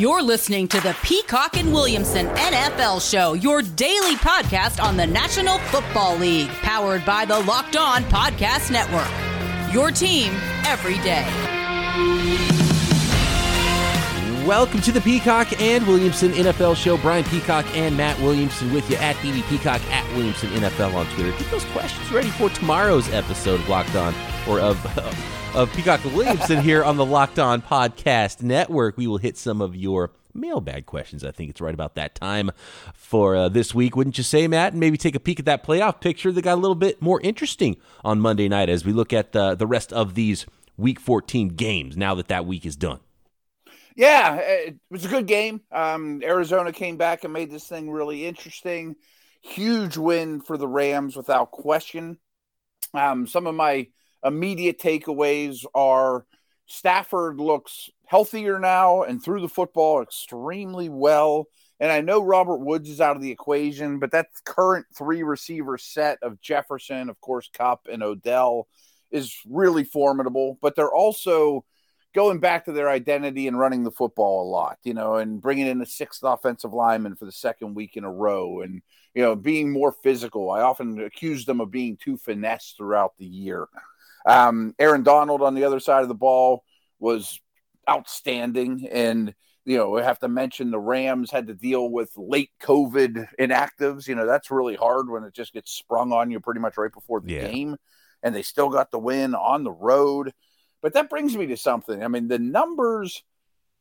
You're listening to the Peacock and Williamson NFL Show, your daily podcast on the National Football League, powered by the Locked On Podcast Network. Your team every day. Welcome to the Peacock and Williamson NFL Show. Brian Peacock and Matt Williamson with you at BB Peacock at Williamson NFL on Twitter. Get those questions ready for tomorrow's episode of Locked On or of of Peacock and Williamson here on the Locked On Podcast Network. We will hit some of your mailbag questions. I think it's right about that time for uh, this week, wouldn't you say, Matt? And maybe take a peek at that playoff picture that got a little bit more interesting on Monday night as we look at the the rest of these Week 14 games. Now that that week is done. Yeah, it was a good game. Um, Arizona came back and made this thing really interesting. Huge win for the Rams without question. Um, some of my immediate takeaways are Stafford looks healthier now and threw the football extremely well. And I know Robert Woods is out of the equation, but that current three receiver set of Jefferson, of course, Kupp, and Odell is really formidable. But they're also going back to their identity and running the football a lot, you know, and bringing in a sixth offensive lineman for the second week in a row and, you know, being more physical. I often accuse them of being too finesse throughout the year. Um, Aaron Donald on the other side of the ball was outstanding. And, you know, we have to mention the Rams had to deal with late COVID inactives. You know, that's really hard when it just gets sprung on you pretty much right before the yeah. game. And they still got the win on the road. But that brings me to something. I mean, the numbers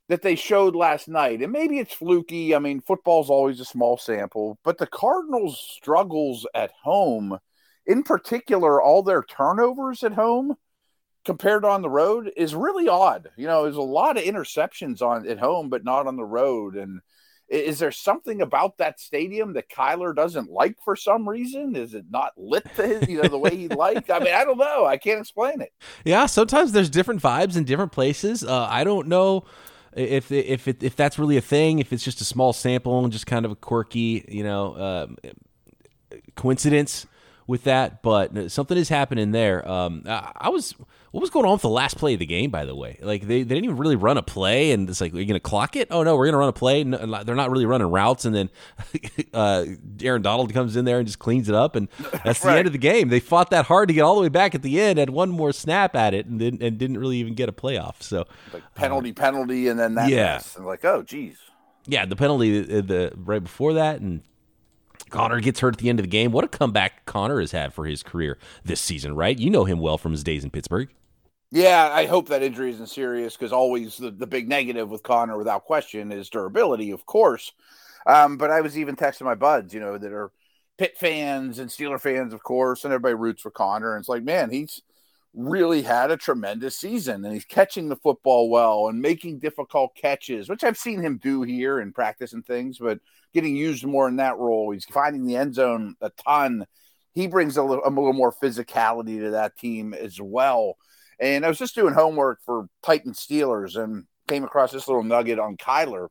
that they showed last night, and maybe it's fluky. I mean, football's always a small sample, but the Cardinals' struggles at home, in particular, all their turnovers at home compared on the road is really odd. You know, there's a lot of interceptions on at home, but not on the road. And is there something about that stadium that Kyler doesn't like for some reason? Is it not lit to his, you know, the way he liked? I mean, I don't know. I can't explain it. Yeah, sometimes there's different vibes in different places. Uh, I don't know if if it, if that's really a thing. If it's just a small sample and just kind of a quirky, you know, uh, coincidence with that, but something is happening there. Um, I was what was going on with the last play of the game, by the way? Like they, they didn't even really run a play, and it's like, are you going to clock it? Oh no, we're going to run a play. No, they're not really running routes, and then uh, Aaron Donald comes in there and just cleans it up, and that's the right. end of the game. They fought that hard to get all the way back at the end, had one more snap at it, and didn't and didn't really even get a playoff. So like penalty, uh, penalty, and then that. Yeah, mess. and like oh geez. Yeah, the penalty the, the right before that, and Connor gets hurt at the end of the game. What a comeback Connor has had for his career this season, right? You know him well from his days in Pittsburgh. Yeah, I hope that injury isn't serious because always the, the big negative with Connor, without question, is durability, of course. Um, but I was even texting my buds, you know, that are Pitt fans and Steeler fans, of course, and everybody roots for Connor. And it's like, man, he's really had a tremendous season and he's catching the football well and making difficult catches, which I've seen him do here in practice and things, but getting used more in that role. He's finding the end zone a ton. He brings a little, a little more physicality to that team as well. And I was just doing homework for Titan Steelers and came across this little nugget on Kyler.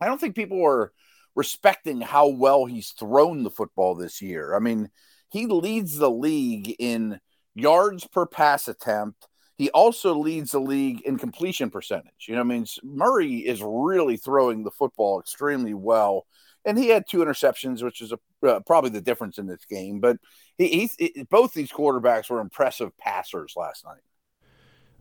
I don't think people were respecting how well he's thrown the football this year. I mean, he leads the league in yards per pass attempt. He also leads the league in completion percentage. You know, I mean, Murray is really throwing the football extremely well, and he had two interceptions, which is a, uh, probably the difference in this game. But he, he, both these quarterbacks were impressive passers last night.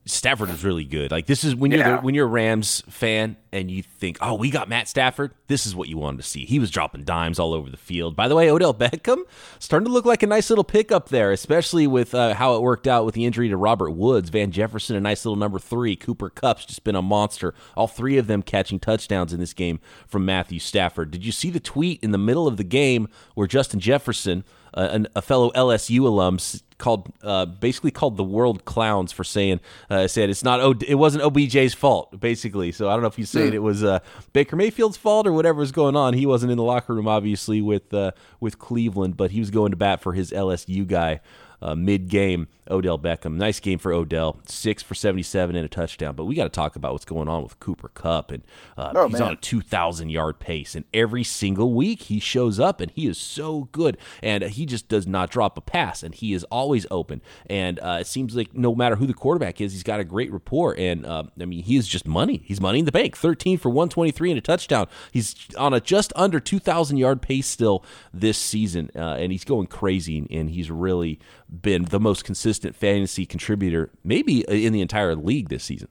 Stafford is really good. Like this is when you're yeah. the, when you're a Rams fan and you think, "Oh, we got Matt Stafford." This is what you wanted to see. He was dropping dimes all over the field. By the way, Odell Beckham starting to look like a nice little pickup there, especially with uh, how it worked out with the injury to Robert Woods, Van Jefferson, a nice little number three. Cooper Kupp's just been a monster. All three of them catching touchdowns in this game from Matthew Stafford. Did you see the tweet in the middle of the game where Justin Jefferson? uh, an, a fellow LSU alum called uh, basically called the world clowns for saying uh, said it's not o- it wasn't OBJ's fault basically. So I don't know if he's said mm. it was uh, Baker Mayfield's fault or whatever was going on. He wasn't in the locker room obviously with uh, with Cleveland, but he was going to bat for his LSU guy uh, mid game. Odell Beckham. Nice game for Odell, six for 77 and a touchdown. But we got to talk about what's going on with Cooper Kupp. and uh, oh, he's man. on a 2,000 yard pace, and every single week he shows up, and he is so good, and he just does not drop a pass, and he is always open, and uh, it seems like no matter who the quarterback is, he's got a great rapport, and uh, I mean he is just money. He's money in the bank. 13 for 123 and a touchdown. He's on a just under 2,000 yard pace still this season, uh, and he's going crazy, and he's really been the most consistent fantasy contributor, maybe in the entire league this season.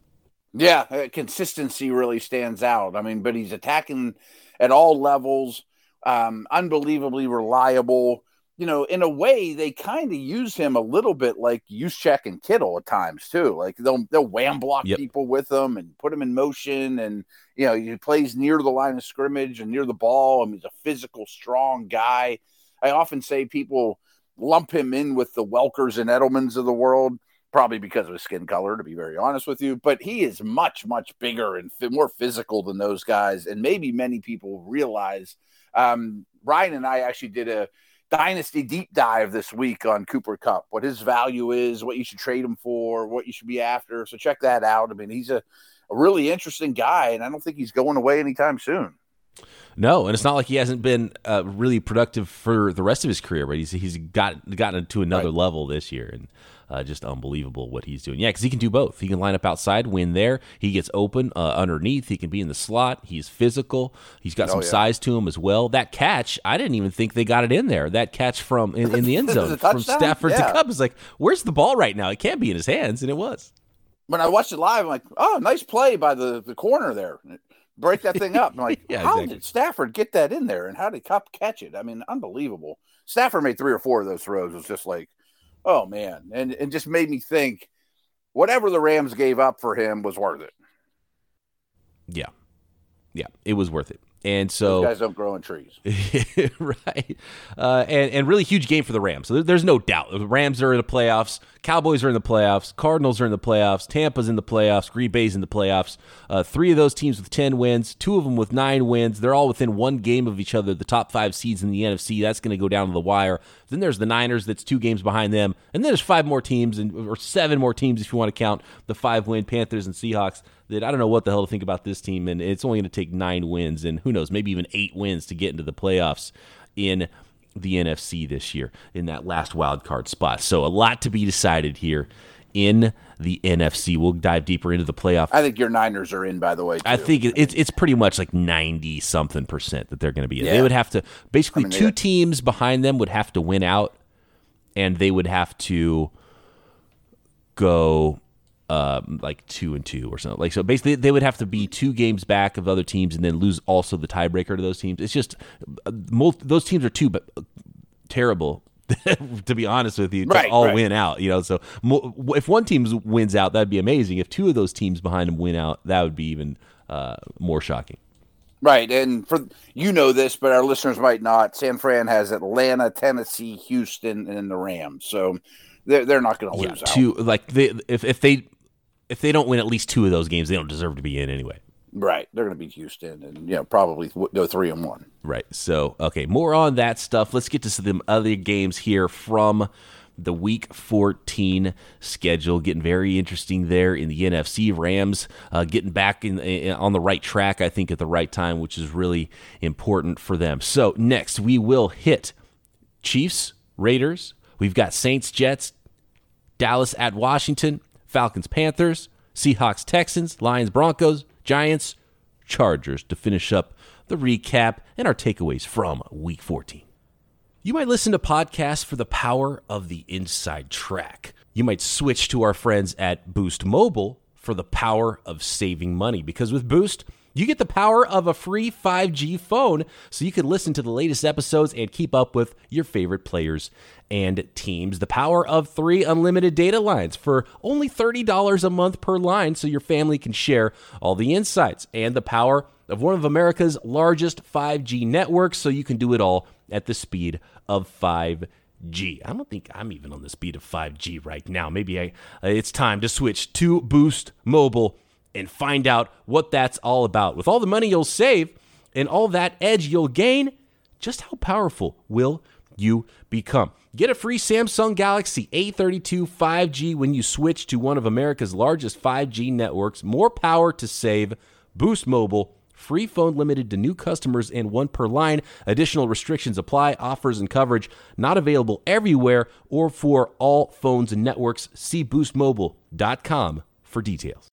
Yeah, uh, consistency really stands out. I mean, but he's attacking at all levels, um, unbelievably reliable. You know, in a way, they kind of use him a little bit like Juszczyk and Kittle at times too. Like they'll they'll wham block yep. people with them and put him in motion, and you know he plays near the line of scrimmage and near the ball. I mean, he's a physical, strong guy. I often say people lump him in with the Welkers and Edelmans of the world, probably because of his skin color, to be very honest with you. But he is much, much bigger and more physical than those guys. And maybe many people realize. Um, Ryan and I actually did a dynasty deep dive this week on Cooper Kupp, what his value is, what you should trade him for, what you should be after. So check that out. I mean, he's a, a really interesting guy, and I don't think he's going away anytime soon. No, and it's not like he hasn't been uh, really productive for the rest of his career, but he's he's got gotten to another right. level this year, and uh, just unbelievable what he's doing. Yeah, because he can do both. He can line up outside, win there. He gets open uh, underneath. He can be in the slot. He's physical. He's got oh, some yeah. size to him as well. That catch, I didn't even think they got it in there. That catch from in, in the end zone from Stafford yeah. to Kupp is like, where's the ball right now? It can't be in his hands, and it was. When I watched it live, I'm like, oh, nice play by the the corner there break that thing up. I'm like, yeah, how exactly. did Stafford get that in there, and how did Kupp catch it? I mean, unbelievable. Stafford made three or four of those throws. It was just like, oh man, and and just made me think, whatever the Rams gave up for him was worth it. Yeah, yeah, it was worth it. And so Those guys don't grow in trees, right? Uh, and and really huge game for the Rams. So there's no doubt the Rams are in the playoffs. Cowboys are in the playoffs. Cardinals are in the playoffs. Tampa's in the playoffs. Green Bay's in the playoffs. Uh, three of those teams with ten wins. Two of them with nine wins. They're all within one game of each other. The top five seeds in the NFC. That's going to go down to the wire. Then there's the Niners. That's two games behind them. And then there's five more teams, and or seven more teams if you want to count the five win Panthers and Seahawks that I don't know what the hell to think about this team, and it's only going to take nine wins, and who knows, maybe even eight wins to get into the playoffs in the NFC this year in that last wild card spot. So a lot to be decided here in the NFC. We'll dive deeper into the playoff. I think your Niners are in, by the way. Too. I think it's it's pretty much like ninety something percent that they're going to be in. Yeah. They would have to basically I mean, two got, teams behind them would have to win out, and they would have to go um, like two and two or something. Like so, basically, they would have to be two games back of other teams and then lose also the tiebreaker to those teams. It's just uh, those teams are too but uh, terrible. to be honest with you, right, all right. win out. You know, so if one team wins out, that'd be amazing. If two of those teams behind them win out, that would be even uh, more shocking. Right, and for you know this, but our listeners might not. San Fran has Atlanta, Tennessee, Houston, and the Rams. So they're they're not going to lose. Yeah, two like they if if they if they don't win at least two of those games, they don't deserve to be in anyway. Right. They're going to beat Houston and, you know, probably go three and one. Right. So, okay, more on that stuff. Let's get to some other games here from the week 14 schedule getting very interesting there in the NFC Rams uh, getting back in, in, on the right track I think at the right time which is really important for them. So next we will hit Chiefs Raiders. We've got Saints Jets, Dallas at Washington, Falcons, Panthers, Seahawks, Texans, Lions, Broncos, Giants, Chargers to finish up the recap and our takeaways from week 14. You might listen to podcasts for the power of the inside track. You might switch to our friends at Boost Mobile for the power of saving money because with Boost, you get the power of a free 5G phone so you can listen to the latest episodes and keep up with your favorite players and teams. The power of three unlimited data lines for only $30 a month per line so your family can share all the insights. And the power of one of America's largest 5G networks so you can do it all at the speed of 5G. I don't think I'm even on the speed of 5G right now. Maybe I, it's time to switch to Boost Mobile and find out what that's all about. With all the money you'll save and all that edge you'll gain, just how powerful will you become. Get a free Samsung Galaxy A32 5G when you switch to one of America's largest 5G networks. More power to save. Boost Mobile. Free phone limited to new customers and one per line. Additional restrictions apply. Offers and coverage not available everywhere or for all phones and networks. See boostmobile.com for details.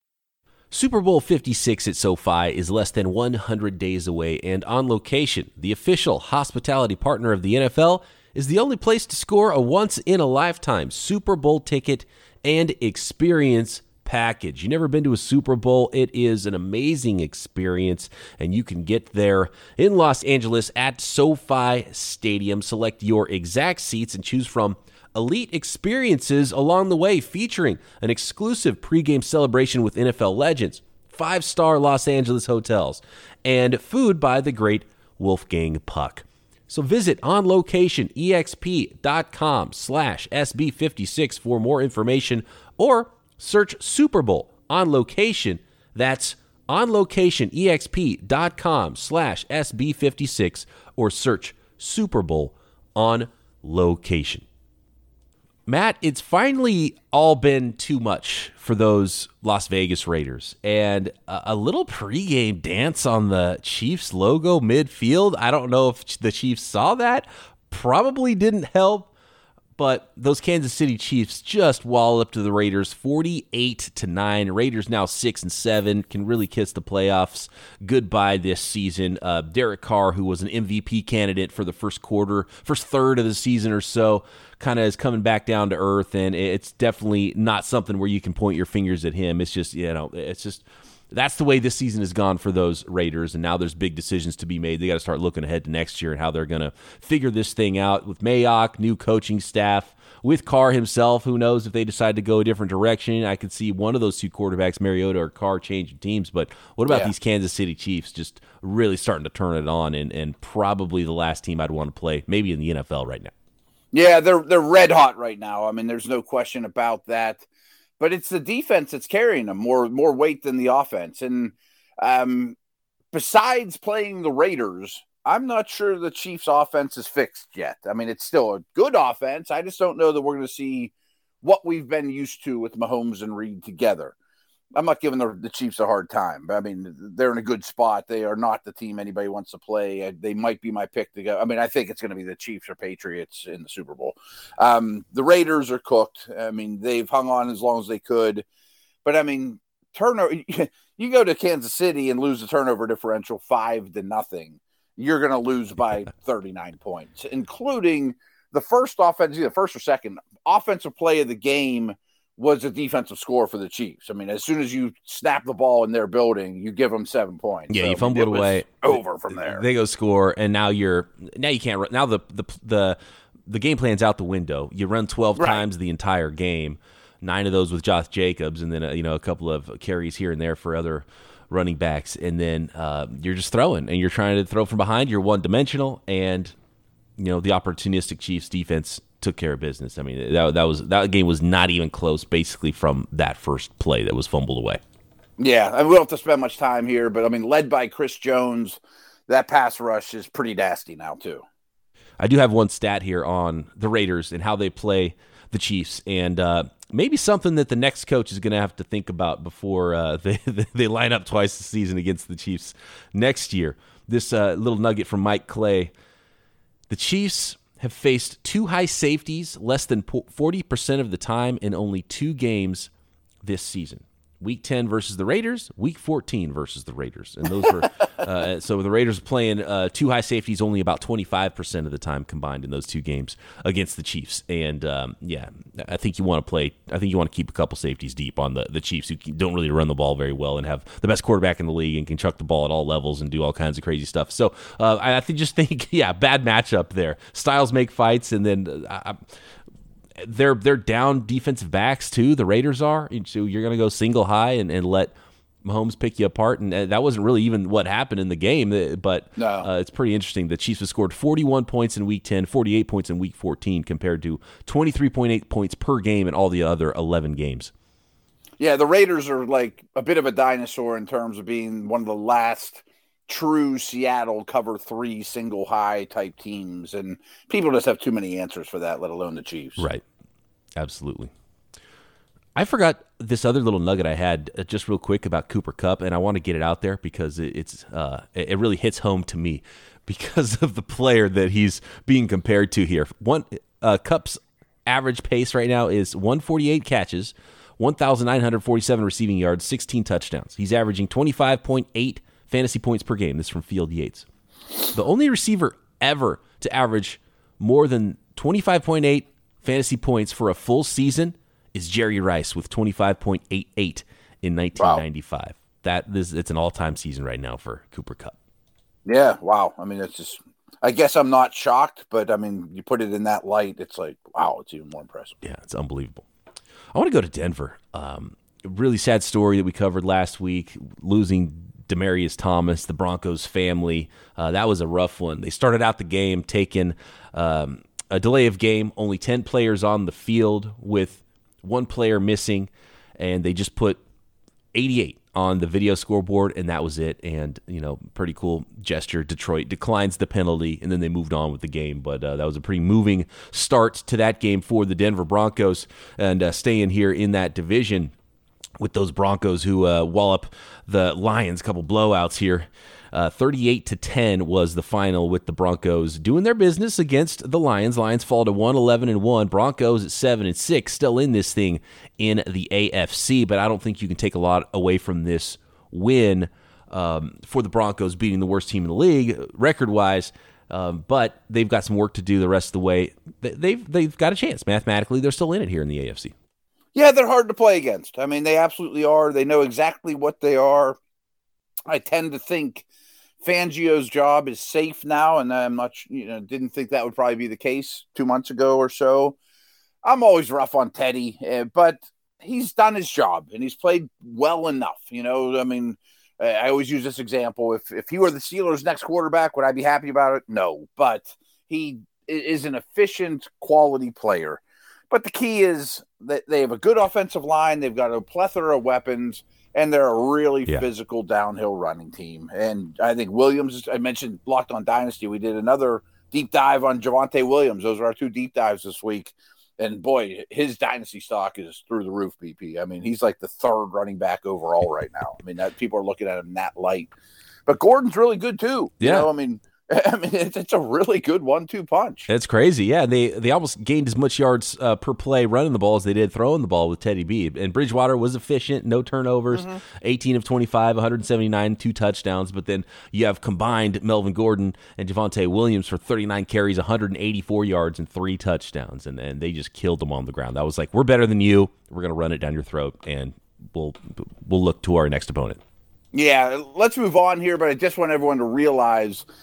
Super Bowl 56 at SoFi is less than 100 days away, and On Location, the official hospitality partner of the NFL, is the only place to score a once in a lifetime Super Bowl ticket and experience package. You never been to a Super Bowl? It is an amazing experience, and you can get there in Los Angeles at SoFi Stadium. Select your exact seats and choose from elite experiences along the way, featuring an exclusive pregame celebration with NFL legends, five star Los Angeles hotels, and food by the great Wolfgang Puck. So visit onlocationexp.com slash SB56 for more information or search Super Bowl on location. That's onlocationexp.com slash SB56 or search Super Bowl on location. Matt, it's finally all been too much for those Las Vegas Raiders. And a, little pregame dance on the Chiefs logo midfield. I don't know if the Chiefs saw that. Probably didn't help but those Kansas City Chiefs just walloped to the Raiders 48 to 9. Raiders now 6 and 7 can really kiss the playoffs goodbye this season. Uh, Derek Carr, who was an MVP candidate for the first quarter, first third of the season or so, kind of is coming back down to earth and it's definitely not something where you can point your fingers at him. It's just, you know, it's just that's the way this season has gone for those Raiders. And now there's big decisions to be made. They got to start looking ahead to next year and how they're going to figure this thing out with Mayock, new coaching staff, with Carr himself. Who knows if they decide to go a different direction? I could see one of those two quarterbacks, Mariota or Carr, changing teams. But what about yeah. these Kansas City Chiefs just really starting to turn it on and, and probably the last team I'd want to play, maybe in the NFL right now? Yeah, they're they're red hot right now. I mean, there's no question about that but it's the defense that's carrying them more more weight than the offense. And um, besides playing the Raiders, I'm not sure the Chiefs' offense is fixed yet. I mean, it's still a good offense. I just don't know that we're going to see what we've been used to with Mahomes and Reed together. I'm not giving the, the Chiefs a hard time. But I mean, they're in a good spot. They are not the team anybody wants to play. They might be my pick to go. I mean, I think it's going to be the Chiefs or Patriots in the Super Bowl. Um, the Raiders are cooked. I mean, they've hung on as long as they could. But I mean, turnover. You go to Kansas City and lose the turnover differential five to nothing. You're going to lose by 39 points, including the first offense, either first or second offensive play of the game was a defensive score for the Chiefs. I mean, as soon as you snap the ball in their building, you give them seven points. Yeah, so, you fumble it away. Over from there. They go score, and now you're now you can't. Now the the the the game plan's out the window. You run twelve right. times the entire game, nine of those with Josh Jacobs, and then uh, you know a couple of carries here and there for other running backs, and then uh, you're just throwing, and you're trying to throw from behind. You're one dimensional, and you know the opportunistic Chiefs defense took care of business. I mean, that that was that game was not even close, basically from that first play that was fumbled away. Yeah, and we don't have to spend much time here, but I mean, led by Chris Jones, that pass rush is pretty nasty now too. I do have one stat here on the Raiders and how they play the Chiefs, and uh, maybe something that the next coach is going to have to think about before uh, they they line up twice the season against the Chiefs next year. This uh, little nugget from Mike Clay: the Chiefs have faced two high safeties less than 40% of the time in only two games this season. Week 10 versus the Raiders, week 14 versus the Raiders. And those were, uh, so the Raiders playing uh, two high safeties only about 25% of the time combined in those two games against the Chiefs. And um, yeah, I think you want to play, I think you want to keep a couple safeties deep on the, the Chiefs who don't really run the ball very well and have the best quarterback in the league and can chuck the ball at all levels and do all kinds of crazy stuff. So uh, I think, just think, yeah, bad matchup there. Styles make fights. And then uh, they're they're down defensive backs too. The Raiders are, so you're going to go single high and, and let Mahomes pick you apart, and that wasn't really even what happened in the game. Uh, but no. uh, it's pretty interesting. The Chiefs have scored 41 points in Week 10, 48 points in Week 14, compared to 23.8 points per game in all the other 11 games. Yeah, the Raiders are like a bit of a dinosaur in terms of being one of the last true Seattle cover three single high type teams, and people just have too many answers for that, let alone the Chiefs. Right. Absolutely. I forgot this other little nugget I had uh, just real quick about Cooper Kupp, and I want to get it out there because it's uh, it really hits home to me because of the player that he's being compared to here. One uh, Kupp's average pace right now is 148 catches, 1,947 receiving yards, 16 touchdowns. He's averaging 25.8 fantasy points per game. This is from Field Yates. The only receiver ever to average more than 25.8 fantasy points for a full season is Jerry Rice with 25.88 in 1995. Wow. That this it's an all-time season right now for Cooper Kupp. Yeah, wow. I mean, it's just I guess I'm not shocked, but I mean, you put it in that light, it's like, wow, it's even more impressive. Yeah, it's unbelievable. I want to go to Denver. Um, really sad story that we covered last week, losing Demaryius Thomas, the Broncos family. Uh, that was a rough one. They started out the game taking um, a delay of game, only 10 players on the field with one player missing, and they just put 88 on the video scoreboard, and that was it. And you know, pretty cool gesture. Detroit declines the penalty, and then they moved on with the game. But uh, that was a pretty moving start to that game for the Denver Broncos, and uh, staying here in that division with those Broncos who uh, wallop the Lions. A couple blowouts here. Uh, 38 to 10 was the final with the Broncos doing their business against the Lions. Lions fall to 111 and 1. Broncos at 7 and 6 still in this thing in the AFC, but I don't think you can take a lot away from this win um, for the Broncos beating the worst team in the league record wise. Um, but they've got some work to do the rest of the way. They've they've got a chance mathematically. They're still in it here in the AFC. Yeah, they're hard to play against. I mean, they absolutely are. They know exactly what they are. I tend to think Fangio's job is safe now, and I'm not, you know, didn't think that would probably be the case two months ago or so. I'm always rough on Teddy, uh, but he's done his job and he's played well enough. You know, I mean, I always use this example. If if he were the Steelers' next quarterback, would I be happy about it? No, but he is an efficient, quality player. But the key is that they have a good offensive line. They've got a plethora of weapons and they're a really yeah. physical downhill running team. And I think Williams, I mentioned Locked on Dynasty. We did another deep dive on Javonte Williams. Those are our two deep dives this week. And boy, his dynasty stock is through the roof, BP. I mean, he's like the third running back overall right now. I mean, that, people are looking at him that light. But Gordon's really good too. Yeah. You know, I mean, I mean, it's, it's, a really good one-two punch. It's crazy. Yeah, they they almost gained as much yards uh, per play running the ball as they did throwing the ball with Teddy B. And Bridgewater was efficient, no turnovers, mm-hmm. 18 of 25, 179, two touchdowns. But then you have combined Melvin Gordon and Javonte Williams for 39 carries, 184 yards, and three touchdowns. And, and they just killed them on the ground. That was like, we're better than you. We're going to run it down your throat, and we'll we'll look to our next opponent. Yeah, let's move on here. But I just want everyone to realize –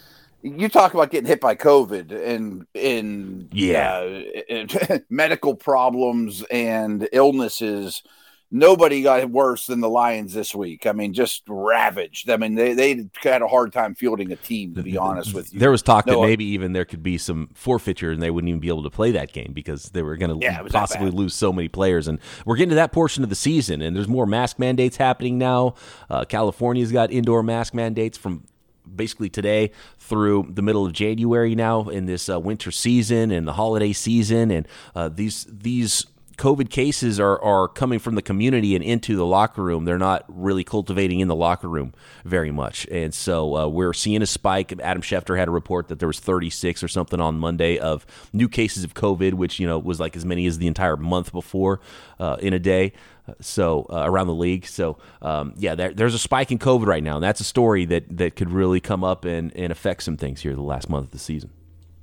you talk about getting hit by COVID and in yeah uh, medical problems and illnesses. Nobody got worse than the Lions this week. I mean, just ravaged. I mean, they, they had a hard time fielding a team, to be honest with you. There was talk no, that maybe even there could be some forfeiture and they wouldn't even be able to play that game because they were going to yeah, possibly lose so many players. And we're getting to that portion of the season, and there's more mask mandates happening now. Uh, California's got indoor mask mandates from basically today through the middle of January now in this uh, winter season and the holiday season, and uh, these these COVID cases are, are coming from the community and into the locker room. They're not really cultivating in the locker room very much. And so uh, we're seeing a spike. Adam Schefter had a report that there was 36 or something on Monday of new cases of COVID, which, you know, was like as many as the entire month before uh, in a day so uh, around the league. So um, yeah, there, there's a spike in COVID right now, and that's a story that that could really come up and, and affect some things here the last month of the season.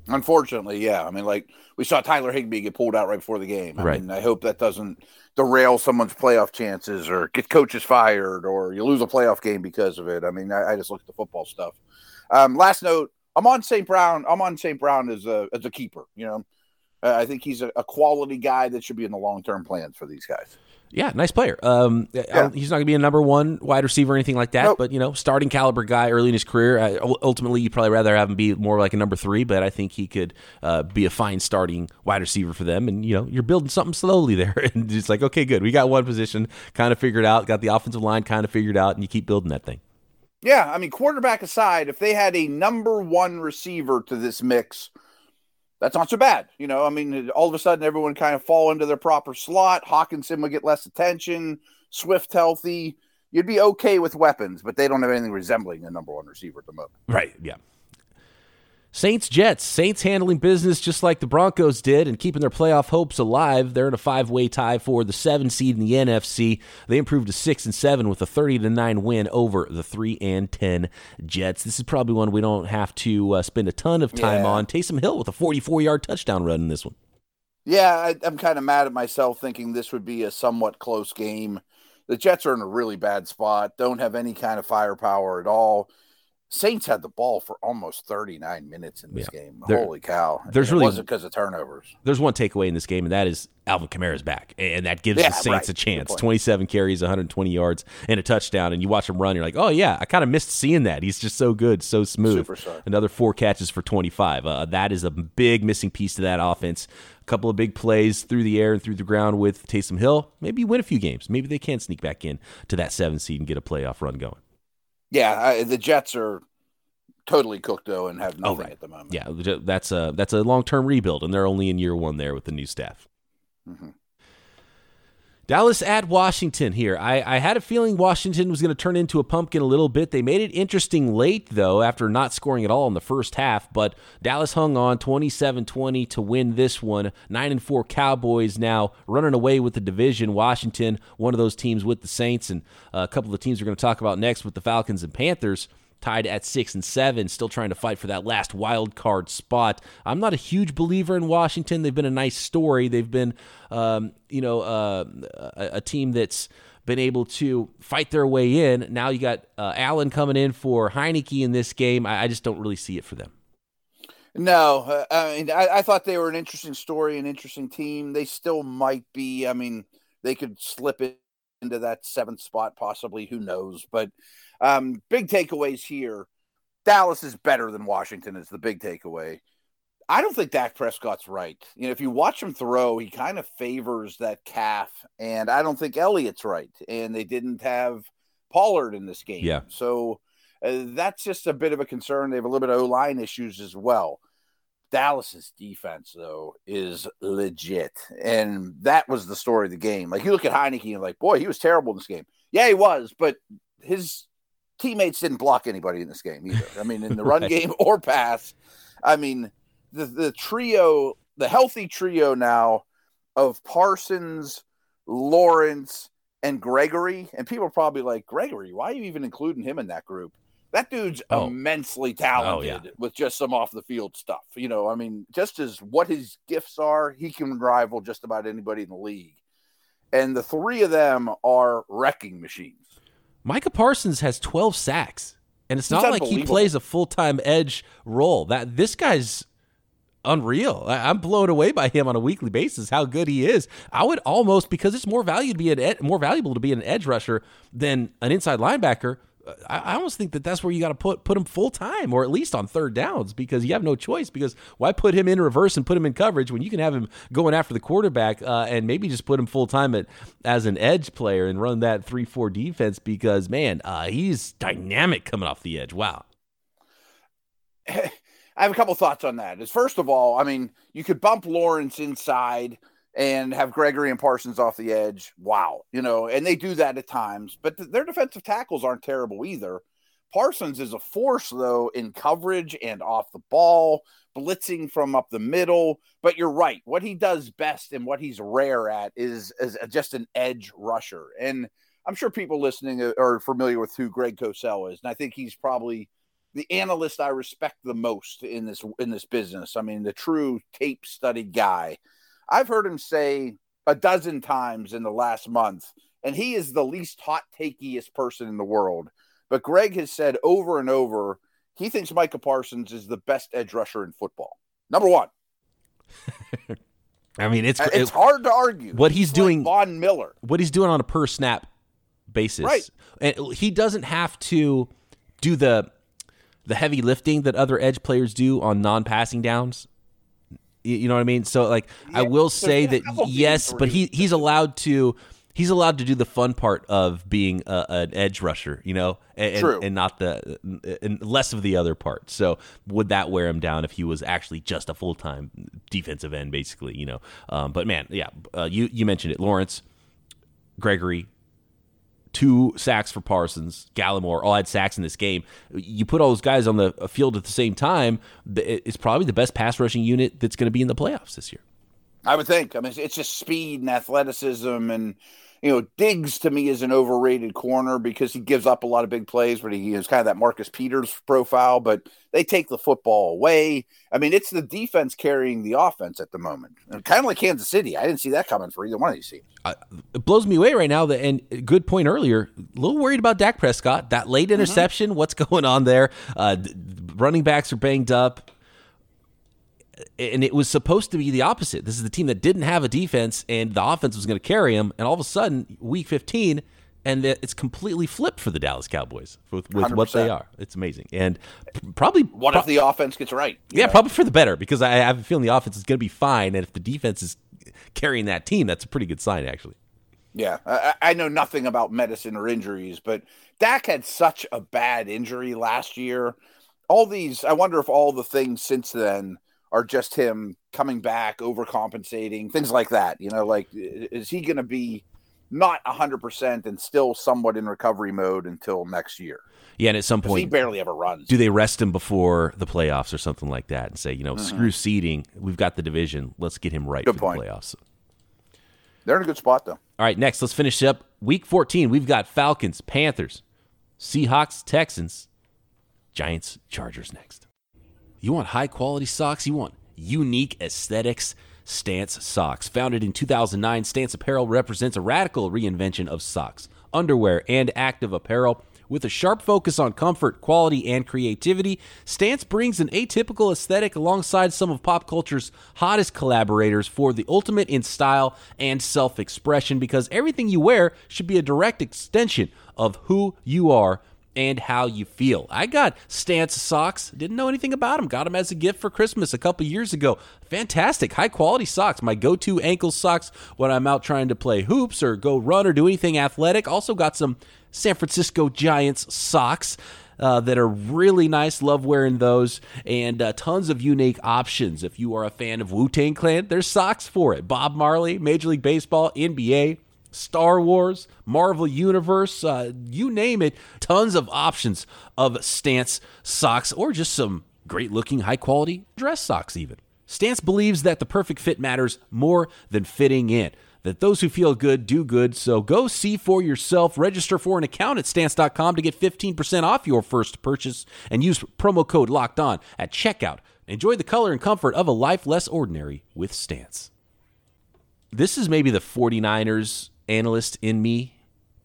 Unfortunately, yeah. I mean, like we saw Tyler Higbee get pulled out right before the game. I right. mean, I hope that doesn't derail someone's playoff chances or get coaches fired or you lose a playoff game because of it. I mean, I, I just look at the football stuff. Um, last note, I'm on St. Brown. I'm on St. Brown as a as a keeper. You know, uh, I think he's a, a quality guy that should be in the long term plans for these guys. Yeah, nice player. Um, yeah. He's not going to be a number one wide receiver or anything like that, nope. but you know, starting caliber guy early in his career. Uh, ultimately, you'd probably rather have him be more like a number three, but I think he could uh, be a fine starting wide receiver for them. And you know, you're building something slowly there, and it's like, okay, good, we got one position kind of figured out, got the offensive line kind of figured out, and you keep building that thing. Yeah, I mean, quarterback aside, if they had a number one receiver to this mix, that's not so bad. You know, I mean, all of a sudden everyone kind of fall into their proper slot. Hockenson would get less attention. Swift healthy. You'd be okay with weapons, but they don't have anything resembling a number one receiver at the moment. Right. Yeah. Saints Jets. Saints handling business just like the Broncos did and keeping their playoff hopes alive. They're in a five-way tie for the 7 seed in the NFC. They improved to 6 and 7 with a 30 to 9 win over the 3 and 10 Jets. This is probably one we don't have to uh, spend a ton of time yeah. on. Taysom Hill with a 44-yard touchdown run in this one. Yeah, I, I'm kind of mad at myself thinking this would be a somewhat close game. The Jets are in a really bad spot. Don't have any kind of firepower at all Saints had the ball for almost 39 minutes in this yeah. game. There, Holy cow. There's really wasn't because of turnovers. There's one takeaway in this game, and that is Alvin Kamara's back. And that gives yeah, the Saints right. a chance. 27 carries, 120 yards, and a touchdown. And you watch him run, you're like, oh, yeah, I kind of missed seeing that. He's just so good, so smooth. Superstar. Another four catches for 25. Uh, that is a big missing piece to that offense. A couple of big plays through the air and through the ground with Taysom Hill. Maybe win a few games. Maybe they can sneak back in to that seven seed and get a playoff run going. Yeah, I, the Jets are totally cooked though and have oh, nothing oh, right. at the moment. Yeah, that's a that's a long term rebuild, and they're only in year one there with the new staff. Mm-hmm. Dallas at Washington here. I, I had a feeling Washington was going to turn into a pumpkin a little bit. They made it interesting late, though, after not scoring at all in the first half. But Dallas hung on 27 20 to win this one. 9 and 4 Cowboys now running away with the division. Washington, one of those teams with the Saints, and uh, a couple of teams we're going to talk about next with the Falcons and Panthers tied at six and seven, still trying to fight for that last wild card spot. I'm not a huge believer in Washington. They've been a nice story. They've been, um, you know, uh, a, a, team that's been able to fight their way in. Now you got uh, Allen coming in for Heinicke in this game. I, I, just don't really see it for them. No, uh, I mean, I, I thought they were an interesting story, an interesting team. They still might be. I mean, they could slip it into that seventh spot, possibly. Who knows? But um, big takeaways here. Dallas is better than Washington is the big takeaway. I don't think Dak Prescott's right. You know, if you watch him throw, he kind of favors that calf, and I don't think Elliott's right. And they didn't have Pollard in this game, yeah. So uh, that's just a bit of a concern. They have a little bit of O line issues as well. Dallas's defense, though, is legit, and that was the story of the game. Like you look at Heinicke and like, boy, he was terrible in this game. Yeah, he was, but his teammates didn't block anybody in this game either. I mean, in the run right. game or pass. I mean, the the trio, the healthy trio now of Parsons, Lawrence, and Gregory. And people are probably like, Gregory, why are you even including him in that group? That dude's oh. immensely talented oh, yeah. with just some off the field stuff. You know, I mean, just as what his gifts are, he can rival just about anybody in the league. And the three of them are wrecking machines. Micah Parsons has 12 sacks, and it's not like he plays a full time edge role. That this guy's unreal. I, am blown away by him on a weekly basis. How good he is. I would almost because it's more value to be an ed, more valuable to be an edge rusher than an inside linebacker. I, almost think that that's where you got to put put him full time or at least on third downs because you have no choice. Because why put him in reverse and put him in coverage when you can have him going after the quarterback uh, and maybe just put him full time as an edge player and run that three four defense because man, uh, he's dynamic coming off the edge. Wow. I have a couple thoughts on that. Is first of all, I mean, you could bump Lawrence inside and have Gregory and Parsons off the edge. Wow. You know, and they do that at times, but th- their defensive tackles aren't terrible either. Parsons is a force, though, in coverage and off the ball, blitzing from up the middle. But you're right. What he does best and what he's rare at is, is just an edge rusher. And I'm sure people listening uh, are familiar with who Greg Cosell is. And I think he's probably the analyst I respect the most in this in this business. I mean, the true tape studied guy. I've heard him say a dozen times in the last month, and he is the least hot takeiest person in the world. But Greg has said over and over he thinks Micah Parsons is the best edge rusher in football. Number one. I mean, it's uh, it's it, hard to argue what he's it's doing. Like Von Miller, what he's doing on a per snap basis, right? And he doesn't have to do the the heavy lifting that other edge players do on non-passing downs. You know what I mean? So like yeah, I will say that yes, but he he's allowed to he's allowed to do the fun part of being a, an edge rusher, you know, and, True. and not the and less of the other part. So would that wear him down if he was actually just a full time defensive end, basically, you know? Um, but man, yeah, uh, you you mentioned it, Lawrence, Gregory, two sacks for Parsons, Gallimore all had sacks in this game. You put all those guys on the field at the same time, it's probably the best pass rushing unit that's going to be in the playoffs this year. I would think. I mean, it's just speed and athleticism, and you know, Diggs to me is an overrated corner because he gives up a lot of big plays, but he is kind of that Marcus Peters profile. But they take the football away. I mean, it's the defense carrying the offense at the moment, and kind of like Kansas City. I didn't see that coming for either one of these teams. Uh, it blows me away right now. That and good point earlier. A little worried about Dak Prescott. That late mm-hmm. interception. Mm-hmm. What's going on there? Uh, running backs are banged up and it was supposed to be the opposite. This is the team that didn't have a defense, and the offense was going to carry them. And all of a sudden, week 15, and it's completely flipped for the Dallas Cowboys with, with what they are. It's amazing, and probably what pro- if the offense gets right? Yeah, know? probably for the better because I have a feeling the offense is going to be fine, and if the defense is carrying that team, that's a pretty good sign, actually. Yeah, I, I know nothing about medicine or injuries, but Dak had such a bad injury last year. All these, I wonder if all the things since then are just him coming back, overcompensating, things like that. You know, like is he going to be not 100% and still somewhat in recovery mode until next year? Yeah, and at some point he barely ever runs. Do they rest him before the playoffs or something like that and say, you know, mm-hmm. screw seeding, we've got the division, let's get him right good for point. the playoffs. They're in a good spot though. All right, next let's finish up week 14. We've got Falcons, Panthers, Seahawks, Texans, Giants, Chargers next. You want high quality socks? You want unique aesthetics? Stance Socks. Founded in 2009, Stance Apparel represents a radical reinvention of socks, underwear, and active apparel. With a sharp focus on comfort, quality, and creativity, Stance brings an atypical aesthetic alongside some of pop culture's hottest collaborators for the ultimate in style and self expression because everything you wear should be a direct extension of who you are and how you feel. I got Stance socks. Didn't know anything about them. Got them as a gift for Christmas a couple years ago. Fantastic, high quality socks. My go to ankle socks when I'm out trying to play hoops or go run or do anything athletic. Also got some San Francisco Giants socks. Uh, that are really nice. Love wearing those, and uh, tons of unique options. If you are a fan of Wu Tang Clan, there's socks for it. Bob Marley, Major League Baseball, NBA, Star Wars, Marvel Universe, uh, you name it. Tons of options of Stance socks or just some great looking, high quality dress socks, even. Stance believes that the perfect fit matters more than fitting in. That those who feel good do good. So go see for yourself. Register for an account at stance.com to get 15% off your first purchase and use promo code locked on at checkout. Enjoy the color and comfort of a life less ordinary with Stance. This is maybe the 49ers analyst in me,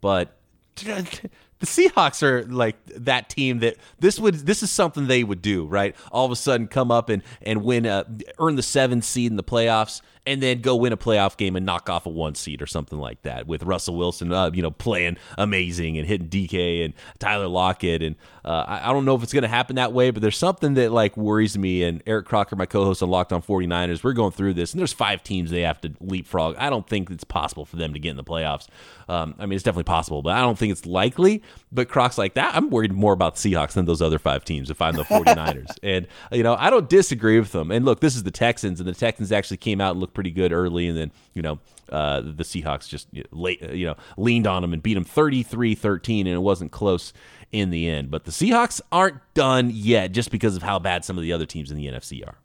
but the Seahawks are like that team that this would this is something they would do, right? All of a sudden come up and and win a, earn the seventh seed in the playoffs and then go win a playoff game and knock off a one seed or something like that with Russell Wilson, uh, you know, playing amazing and hitting DK and Tyler Lockett. And uh, I, I, don't know if it's going to happen that way, but there's something that like worries me. And Eric Crocker, my co-host on Locked On 49ers, we're going through this, and there's five teams they have to leapfrog. I don't think it's possible for them to get in the playoffs. Um, I mean, it's definitely possible, but I don't think it's likely. But Croc's like that. I'm worried more about the Seahawks than those other five teams if I'm the 49ers. and you know, I don't disagree with them. And look, this is the Texans, and the Texans actually came out and looked pretty good early, and then you know uh, the Seahawks just late, you know leaned on them and beat them 33-13, and it wasn't close in the end. But the Seahawks aren't done yet, just because of how bad some of the other teams in the NFC are.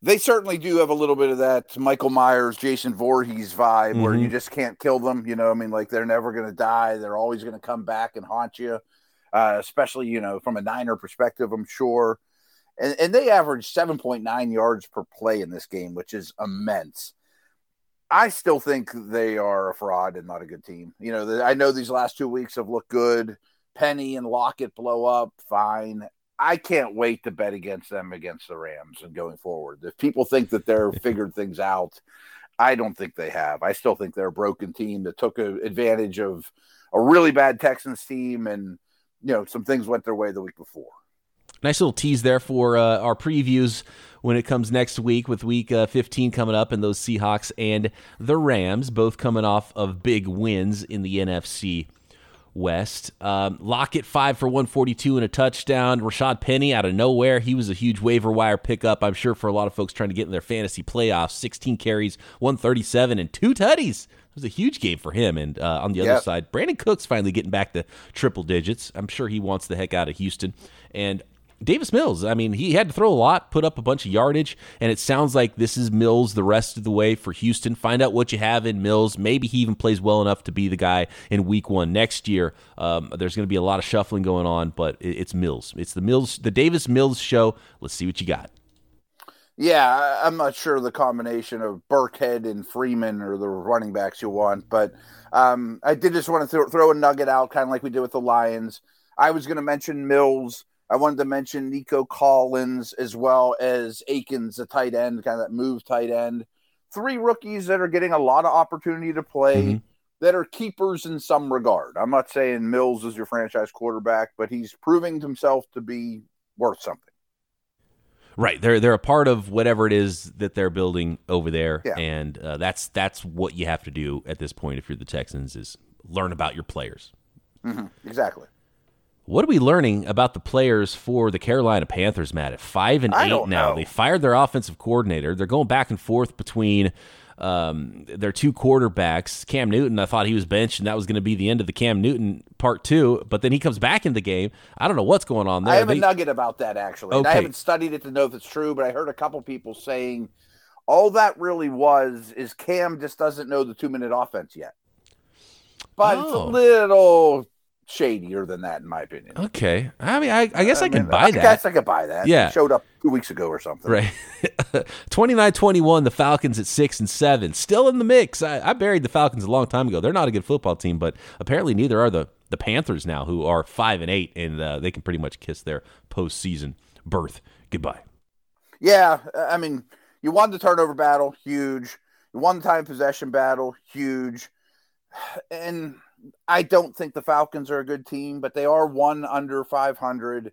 They certainly do have a little bit of that Michael Myers, Jason Voorhees vibe, mm-hmm. where you just can't kill them. You know, I mean, like they're never going to die; they're always going to come back and haunt you. Uh, especially, you know, from a Niner perspective, I'm sure and, and they averaged 7.9 yards per play in this game, which is immense. I still think they are a fraud and not a good team. You know, the, I know these last two weeks have looked good. Penny and Lockett blow up, fine. I can't wait to bet against them against the Rams and going forward. If people think that they're figured things out, I don't think they have. I still think they're a broken team that took a, advantage of a really bad Texans team, and you know some things went their way the week before. Nice little tease there for uh, our previews when it comes next week with week uh, 15 coming up and those Seahawks and the Rams both coming off of big wins in the NFC West. Um, Lockett five for 142 and a touchdown. Rashad Penny out of nowhere. He was a huge waiver wire pickup, I'm sure, for a lot of folks trying to get in their fantasy playoffs. 16 carries, 137, and two tutties. It was a huge game for him. And uh, on the yep. other side, Brandin Cooks finally getting back to triple digits. I'm sure he wants the heck out of Houston. And Davis Mills, I mean, he had to throw a lot, put up a bunch of yardage, and it sounds like this is Mills the rest of the way for Houston. Find out what you have in Mills. Maybe he even plays well enough to be the guy in week one next year. Um, there's going to be a lot of shuffling going on, but it's Mills. It's the Mills, the Davis Mills show. Let's see what you got. Yeah, I'm not sure the combination of Burkhead and Freeman or the running backs you want, but um, I did just want to throw, throw a nugget out, kind of like we did with the Lions. I was going to mention Mills I wanted to mention Nico Collins as well as Akins, the tight end, kind of that move tight end. Three rookies that are getting a lot of opportunity to play mm-hmm. that are keepers in some regard. I'm not saying Mills is your franchise quarterback, but he's proving himself to be worth something. Right, they're they're a part of whatever it is that they're building over there, yeah. and uh, that's that's what you have to do at this point if you're the Texans is learn about your players. Mm-hmm. Exactly. What are we learning about the players for the Carolina Panthers, Matt? At five and eight now, know. they fired their offensive coordinator. They're going back and forth between um, their two quarterbacks. Cam Newton, I thought he was benched, and that was going to be the end of the Cam Newton part two. But then he comes back in the game. I don't know what's going on there. I have they, a nugget about that actually. Okay. I haven't studied it to know if it's true, but I heard a couple people saying all that really was is Cam just doesn't know the two minute offense yet. But oh. it's a oh. little shadier than that, in my opinion. Okay, I mean, I, I guess I, I can buy I that. I guess I could buy that. Yeah, he showed up two weeks ago or something. Right. 29-21, the Falcons at six and seven, still in the mix. I, I buried the Falcons a long time ago. They're not a good football team, but apparently neither are the the Panthers now, who are five and eight, and uh, they can pretty much kiss their postseason berth goodbye. Yeah, I mean, you won the turnover battle, huge. You won the time possession battle, huge, and I don't think the Falcons are a good team, but they are one under 500.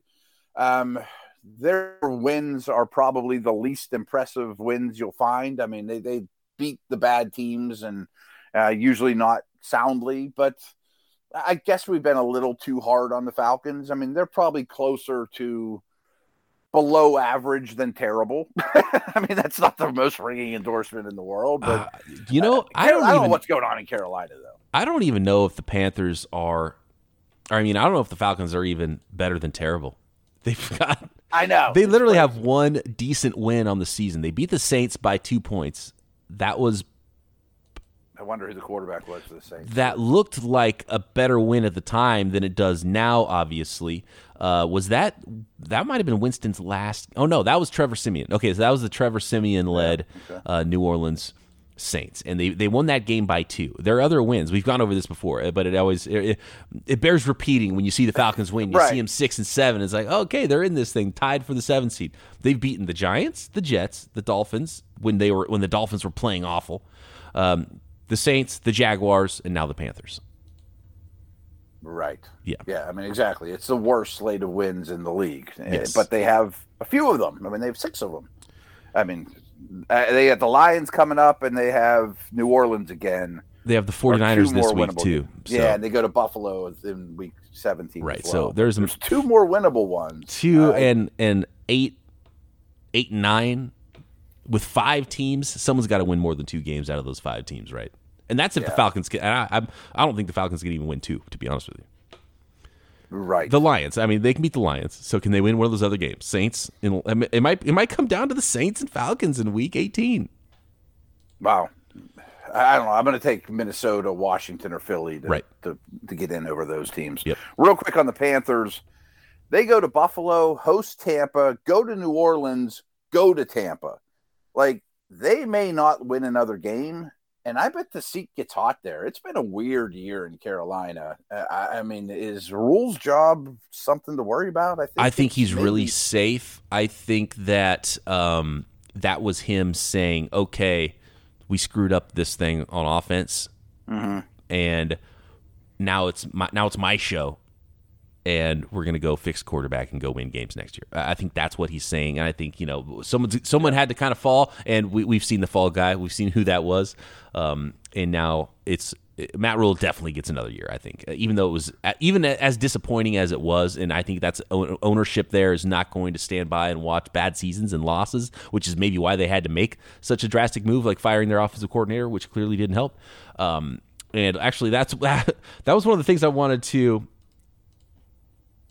Um, their wins are probably the least impressive wins you'll find. I mean, they, they beat the bad teams and uh, usually not soundly, but I guess we've been a little too hard on the Falcons. I mean, they're probably closer to below average than terrible. I mean, that's not the most ringing endorsement in the world, but uh, you know, uh, I, don't, I don't even, know what's going on in Carolina though. I don't even know if the Panthers are. I mean, I don't know if the Falcons are even better than terrible. They've got. I know. They literally have one decent win on the season. They beat the Saints by two points. That was I wonder who the quarterback was for the Saints. That looked like a better win at the time than it does now. Obviously, uh, was that that might have been Winston's last? Oh no, that was Trevor Siemian. Okay, so that was the Trevor Siemian led yeah, okay. uh, New Orleans Saints, and they they won that game by two. There are other wins. We've gone over this before, but it always it, it bears repeating when you see the Falcons win. You right. see them six and seven. It's like okay, they're in this thing, tied for the seventh seed. They've beaten the Giants, the Jets, the Dolphins when they were when the Dolphins were playing awful. Um, the Saints, the Jaguars, and now the Panthers. Right. Yeah. Yeah. I mean, exactly. It's the worst slate of wins in the league, eh, yes. but they have a few of them. I mean, they have six of them. I mean, uh, they have the Lions coming up, and they have New Orleans again. They have the 49ers this week, too. So. Yeah, and they go to Buffalo in week 17. Right. Well. So there's, there's two more winnable ones. Two uh, and, and eight, eight, and nine with five teams, someone's got to win more than two games out of those five teams, right? And that's if yeah. the Falcons can. I, I, I don't think the Falcons can even win two, to be honest with you. Right. The Lions. I mean, they can beat the Lions. So can they win one of those other games? Saints. In, it might. It might come down to the Saints and Falcons in Week 18. Wow. I don't know. I'm going to take Minnesota, Washington, or Philly to, right. to, to get in over those teams. Yep. Real quick on the Panthers. They go to Buffalo, host Tampa, go to New Orleans, go to Tampa. Like they may not win another game, and I bet the seat gets hot there. It's been a weird year in Carolina. Uh, I, I, mean, is Rhule's job something to worry about? I think. I think he's maybe... really safe. I think that um, that was him saying, "Okay, we screwed up this thing on offense, mm-hmm. and now it's my now it's my show." And we're going to go fix quarterback and go win games next year. I think that's what he's saying, and I think you know someone someone had to kind of fall, and we, have seen the fall guy. We've seen who that was, um, and now it's Matt Rhule definitely gets another year. I think, even though it was even as disappointing as it was, and I think that's ownership there is not going to stand by and watch bad seasons and losses, which is maybe why they had to make such a drastic move like firing their offensive coordinator, which clearly didn't help. Um, and actually, that's that was one of the things I wanted to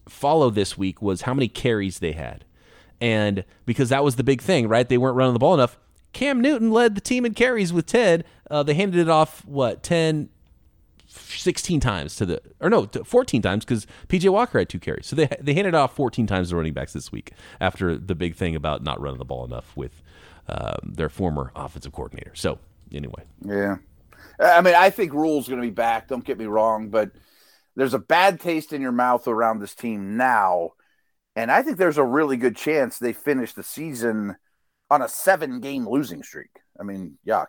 follow this week was how many carries they had. And because that was the big thing, right? They weren't running the ball enough. Cam Newton led the team in carries with 10. Uh, they handed it off, what, 10, 16 times to the, or no, 14 times because PJ Walker had two carries. So they, they handed off 14 times to running backs this week after the big thing about not running the ball enough with um, their former offensive coordinator. So, anyway. Yeah. I mean, I think Rhule's going to be back. Don't get me wrong, but there's a bad taste in your mouth around this team now. And I think there's a really good chance they finish the season on a seven game losing streak. I mean, yuck.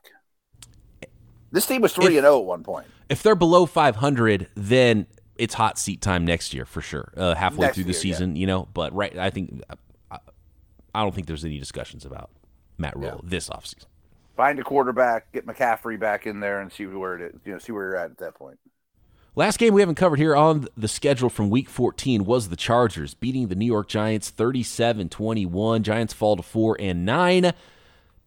This team was 3 and 0 at one point. If they're below 500, then it's hot seat time next year for sure. Uh, halfway next through the year, season, yeah. you know, but right I think I, I, don't think there's any discussions about Matt Rhule yeah. this offseason. Find a quarterback, get McCaffrey back in there and see where it is, you know, see where you're at at that point. Last game we haven't covered here on the schedule from week 14 was the Chargers beating the New York Giants 37 21. Giants fall to 4 and 9.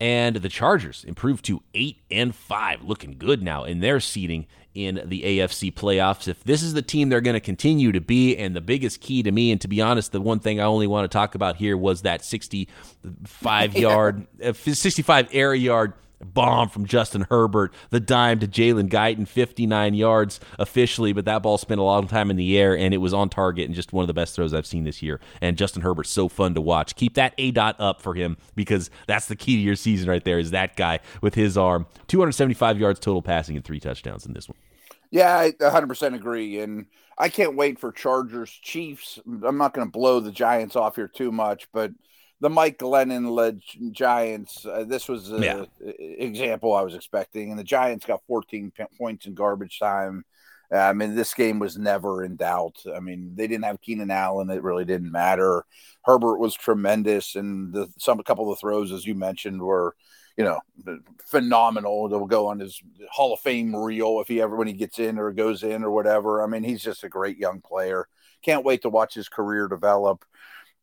And the Chargers improved to 8 and 5, looking good now in their seating in the AFC playoffs. If this is the team they're going to continue to be, and the biggest key to me, and to be honest, the one thing I only want to talk about here was that 65 yard, uh, 65 air yard bomb from Justin Herbert, the dime to Jalen Guyton, 59 yards officially, but that ball spent a long time in the air and it was on target and just one of the best throws I've seen this year. And Justin Herbert's so fun to watch. Keep that A dot up for him because that's the key to your season right there is that guy with his arm. 275 yards total passing and three touchdowns in this one. Yeah, I 100% agree. And I can't wait for Chargers Chiefs. I'm not going to blow the Giants off here too much, but – the Mike Glennon led Giants. Uh, this was an yeah. example I was expecting, and the Giants got 14 points in garbage time. I mean, this game was never in doubt. I mean, they didn't have Keenan Allen; it really didn't matter. Herbert was tremendous, and the, some a couple of throws, as you mentioned, were you know phenomenal. They'll go on his Hall of Fame reel if he ever when he gets in or goes in or whatever. I mean, he's just a great young player. Can't wait to watch his career develop.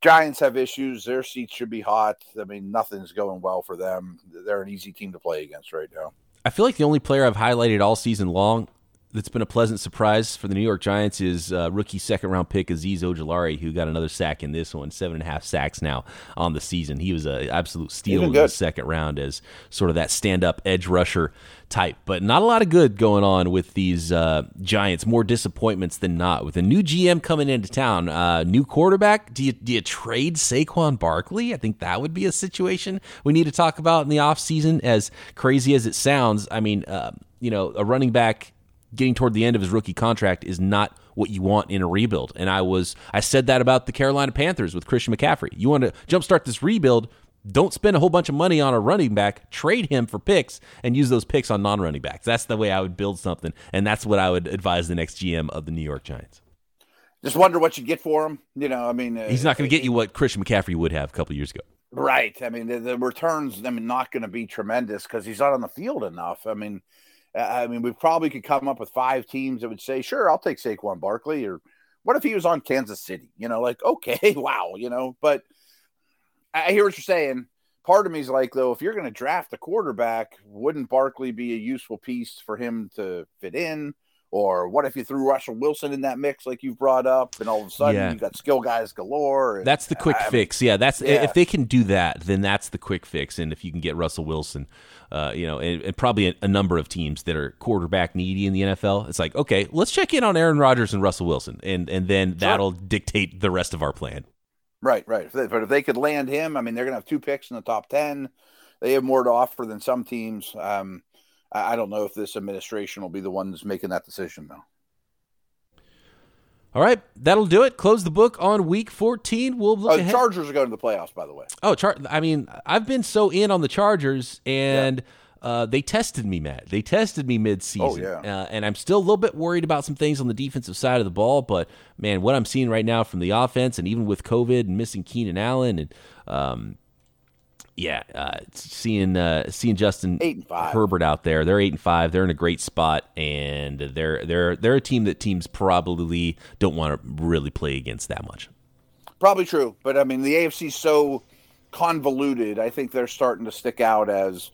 Giants have issues. Their seats should be hot. I mean, nothing's going well for them. They're an easy team to play against right now. I feel like the only player I've highlighted all season long that's been a pleasant surprise for the New York Giants is uh, rookie second round pick Azeez Ojulari, who got another sack in this one, seven and a half sacks now on the season. He was an absolute steal in the second round as sort of that stand up edge rusher type. But not a lot of good going on with these uh, Giants. More disappointments than not. With a new GM coming into town, uh, new quarterback. Do you do you trade Saquon Barkley? I think that would be a situation we need to talk about in the offseason. As crazy as it sounds, I mean, uh, you know, a running back getting toward the end of his rookie contract is not what you want in a rebuild. And I was I said that about the Carolina Panthers with Christian McCaffrey. You want to jumpstart this rebuild, don't spend a whole bunch of money on a running back, trade him for picks and use those picks on non-running backs. That's the way I would build something, and that's what I would advise the next GM of the New York Giants. Just wonder what you get for him. You know, I mean, uh, he's not going to get you what Christian McCaffrey would have a couple years ago. Right. I mean, the, the returns, I mean, not going to be tremendous because he's not on the field enough. I mean, I mean, we probably could come up with five teams that would say, sure, I'll take Saquon Barkley. Or what if he was on Kansas City? You know, like, okay, wow, you know, but I hear what you're saying. Part of me is like, though, if you're going to draft a quarterback, wouldn't Barkley be a useful piece for him to fit in? Or what if you threw Russell Wilson in that mix, like you've brought up, and all of a sudden yeah. you got skill guys galore? And, that's the quick I fix. Yeah, that's yeah. if they can do that, then that's the quick fix. And if you can get Russell Wilson, uh, you know, and, and probably a, a, number of teams that are quarterback needy in the NFL, it's like, okay, let's check in on Aaron Rodgers and Russell Wilson, and and then sure. that'll dictate the rest of our plan. Right, right. But if they could land him, I mean, they're going to have two picks in the top ten. They have more to offer than some teams. Um, I don't know if this administration will be the ones making that decision, though. All right, that'll do it. Close the book on week 14. We'll look oh, the Chargers are going to the playoffs, by the way. Oh, char- I mean, I've been so in on the Chargers, and yeah. uh, they tested me, Matt. They tested me mid-season, oh, yeah. uh, and I'm still a little bit worried about some things on the defensive side of the ball. But man, what I'm seeing right now from the offense, and even with COVID and missing Keenan Allen, and um, yeah, uh, seeing uh, seeing Justin Herbert out there, they're eight and five. They're in a great spot, and they're they're they're a team that teams probably don't want to really play against that much. Probably true, but I mean the AFC's so convoluted. I think they're starting to stick out as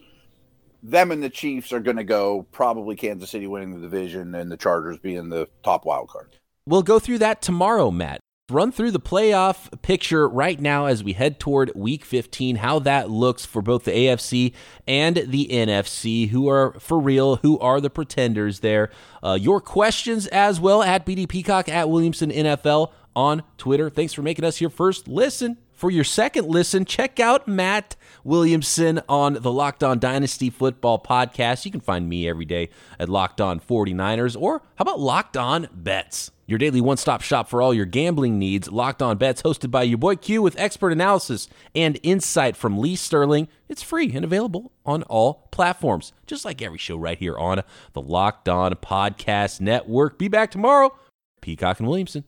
them and the Chiefs are going to go probably Kansas City winning the division and the Chargers being the top wild card. We'll go through that tomorrow, Matt run through the playoff picture right now as we head toward week 15, how that looks for both the AFC and the NFC, who are for real, who are the pretenders there. Uh, your questions as well at BD Peacock, at Williamson NFL on Twitter. Thanks for making us your first listen. For your second listen, check out Matt Williamson on the Locked On Dynasty Football Podcast. You can find me every day at Locked On 49ers, or how about Locked On Bets? Your daily one stop shop for all your gambling needs. Locked On Bets, hosted by your boy Q with expert analysis and insight from Lee Sterling. It's free and available on all platforms, just like every show right here on the Locked On Podcast Network. Be back tomorrow. Peacock and Williamson.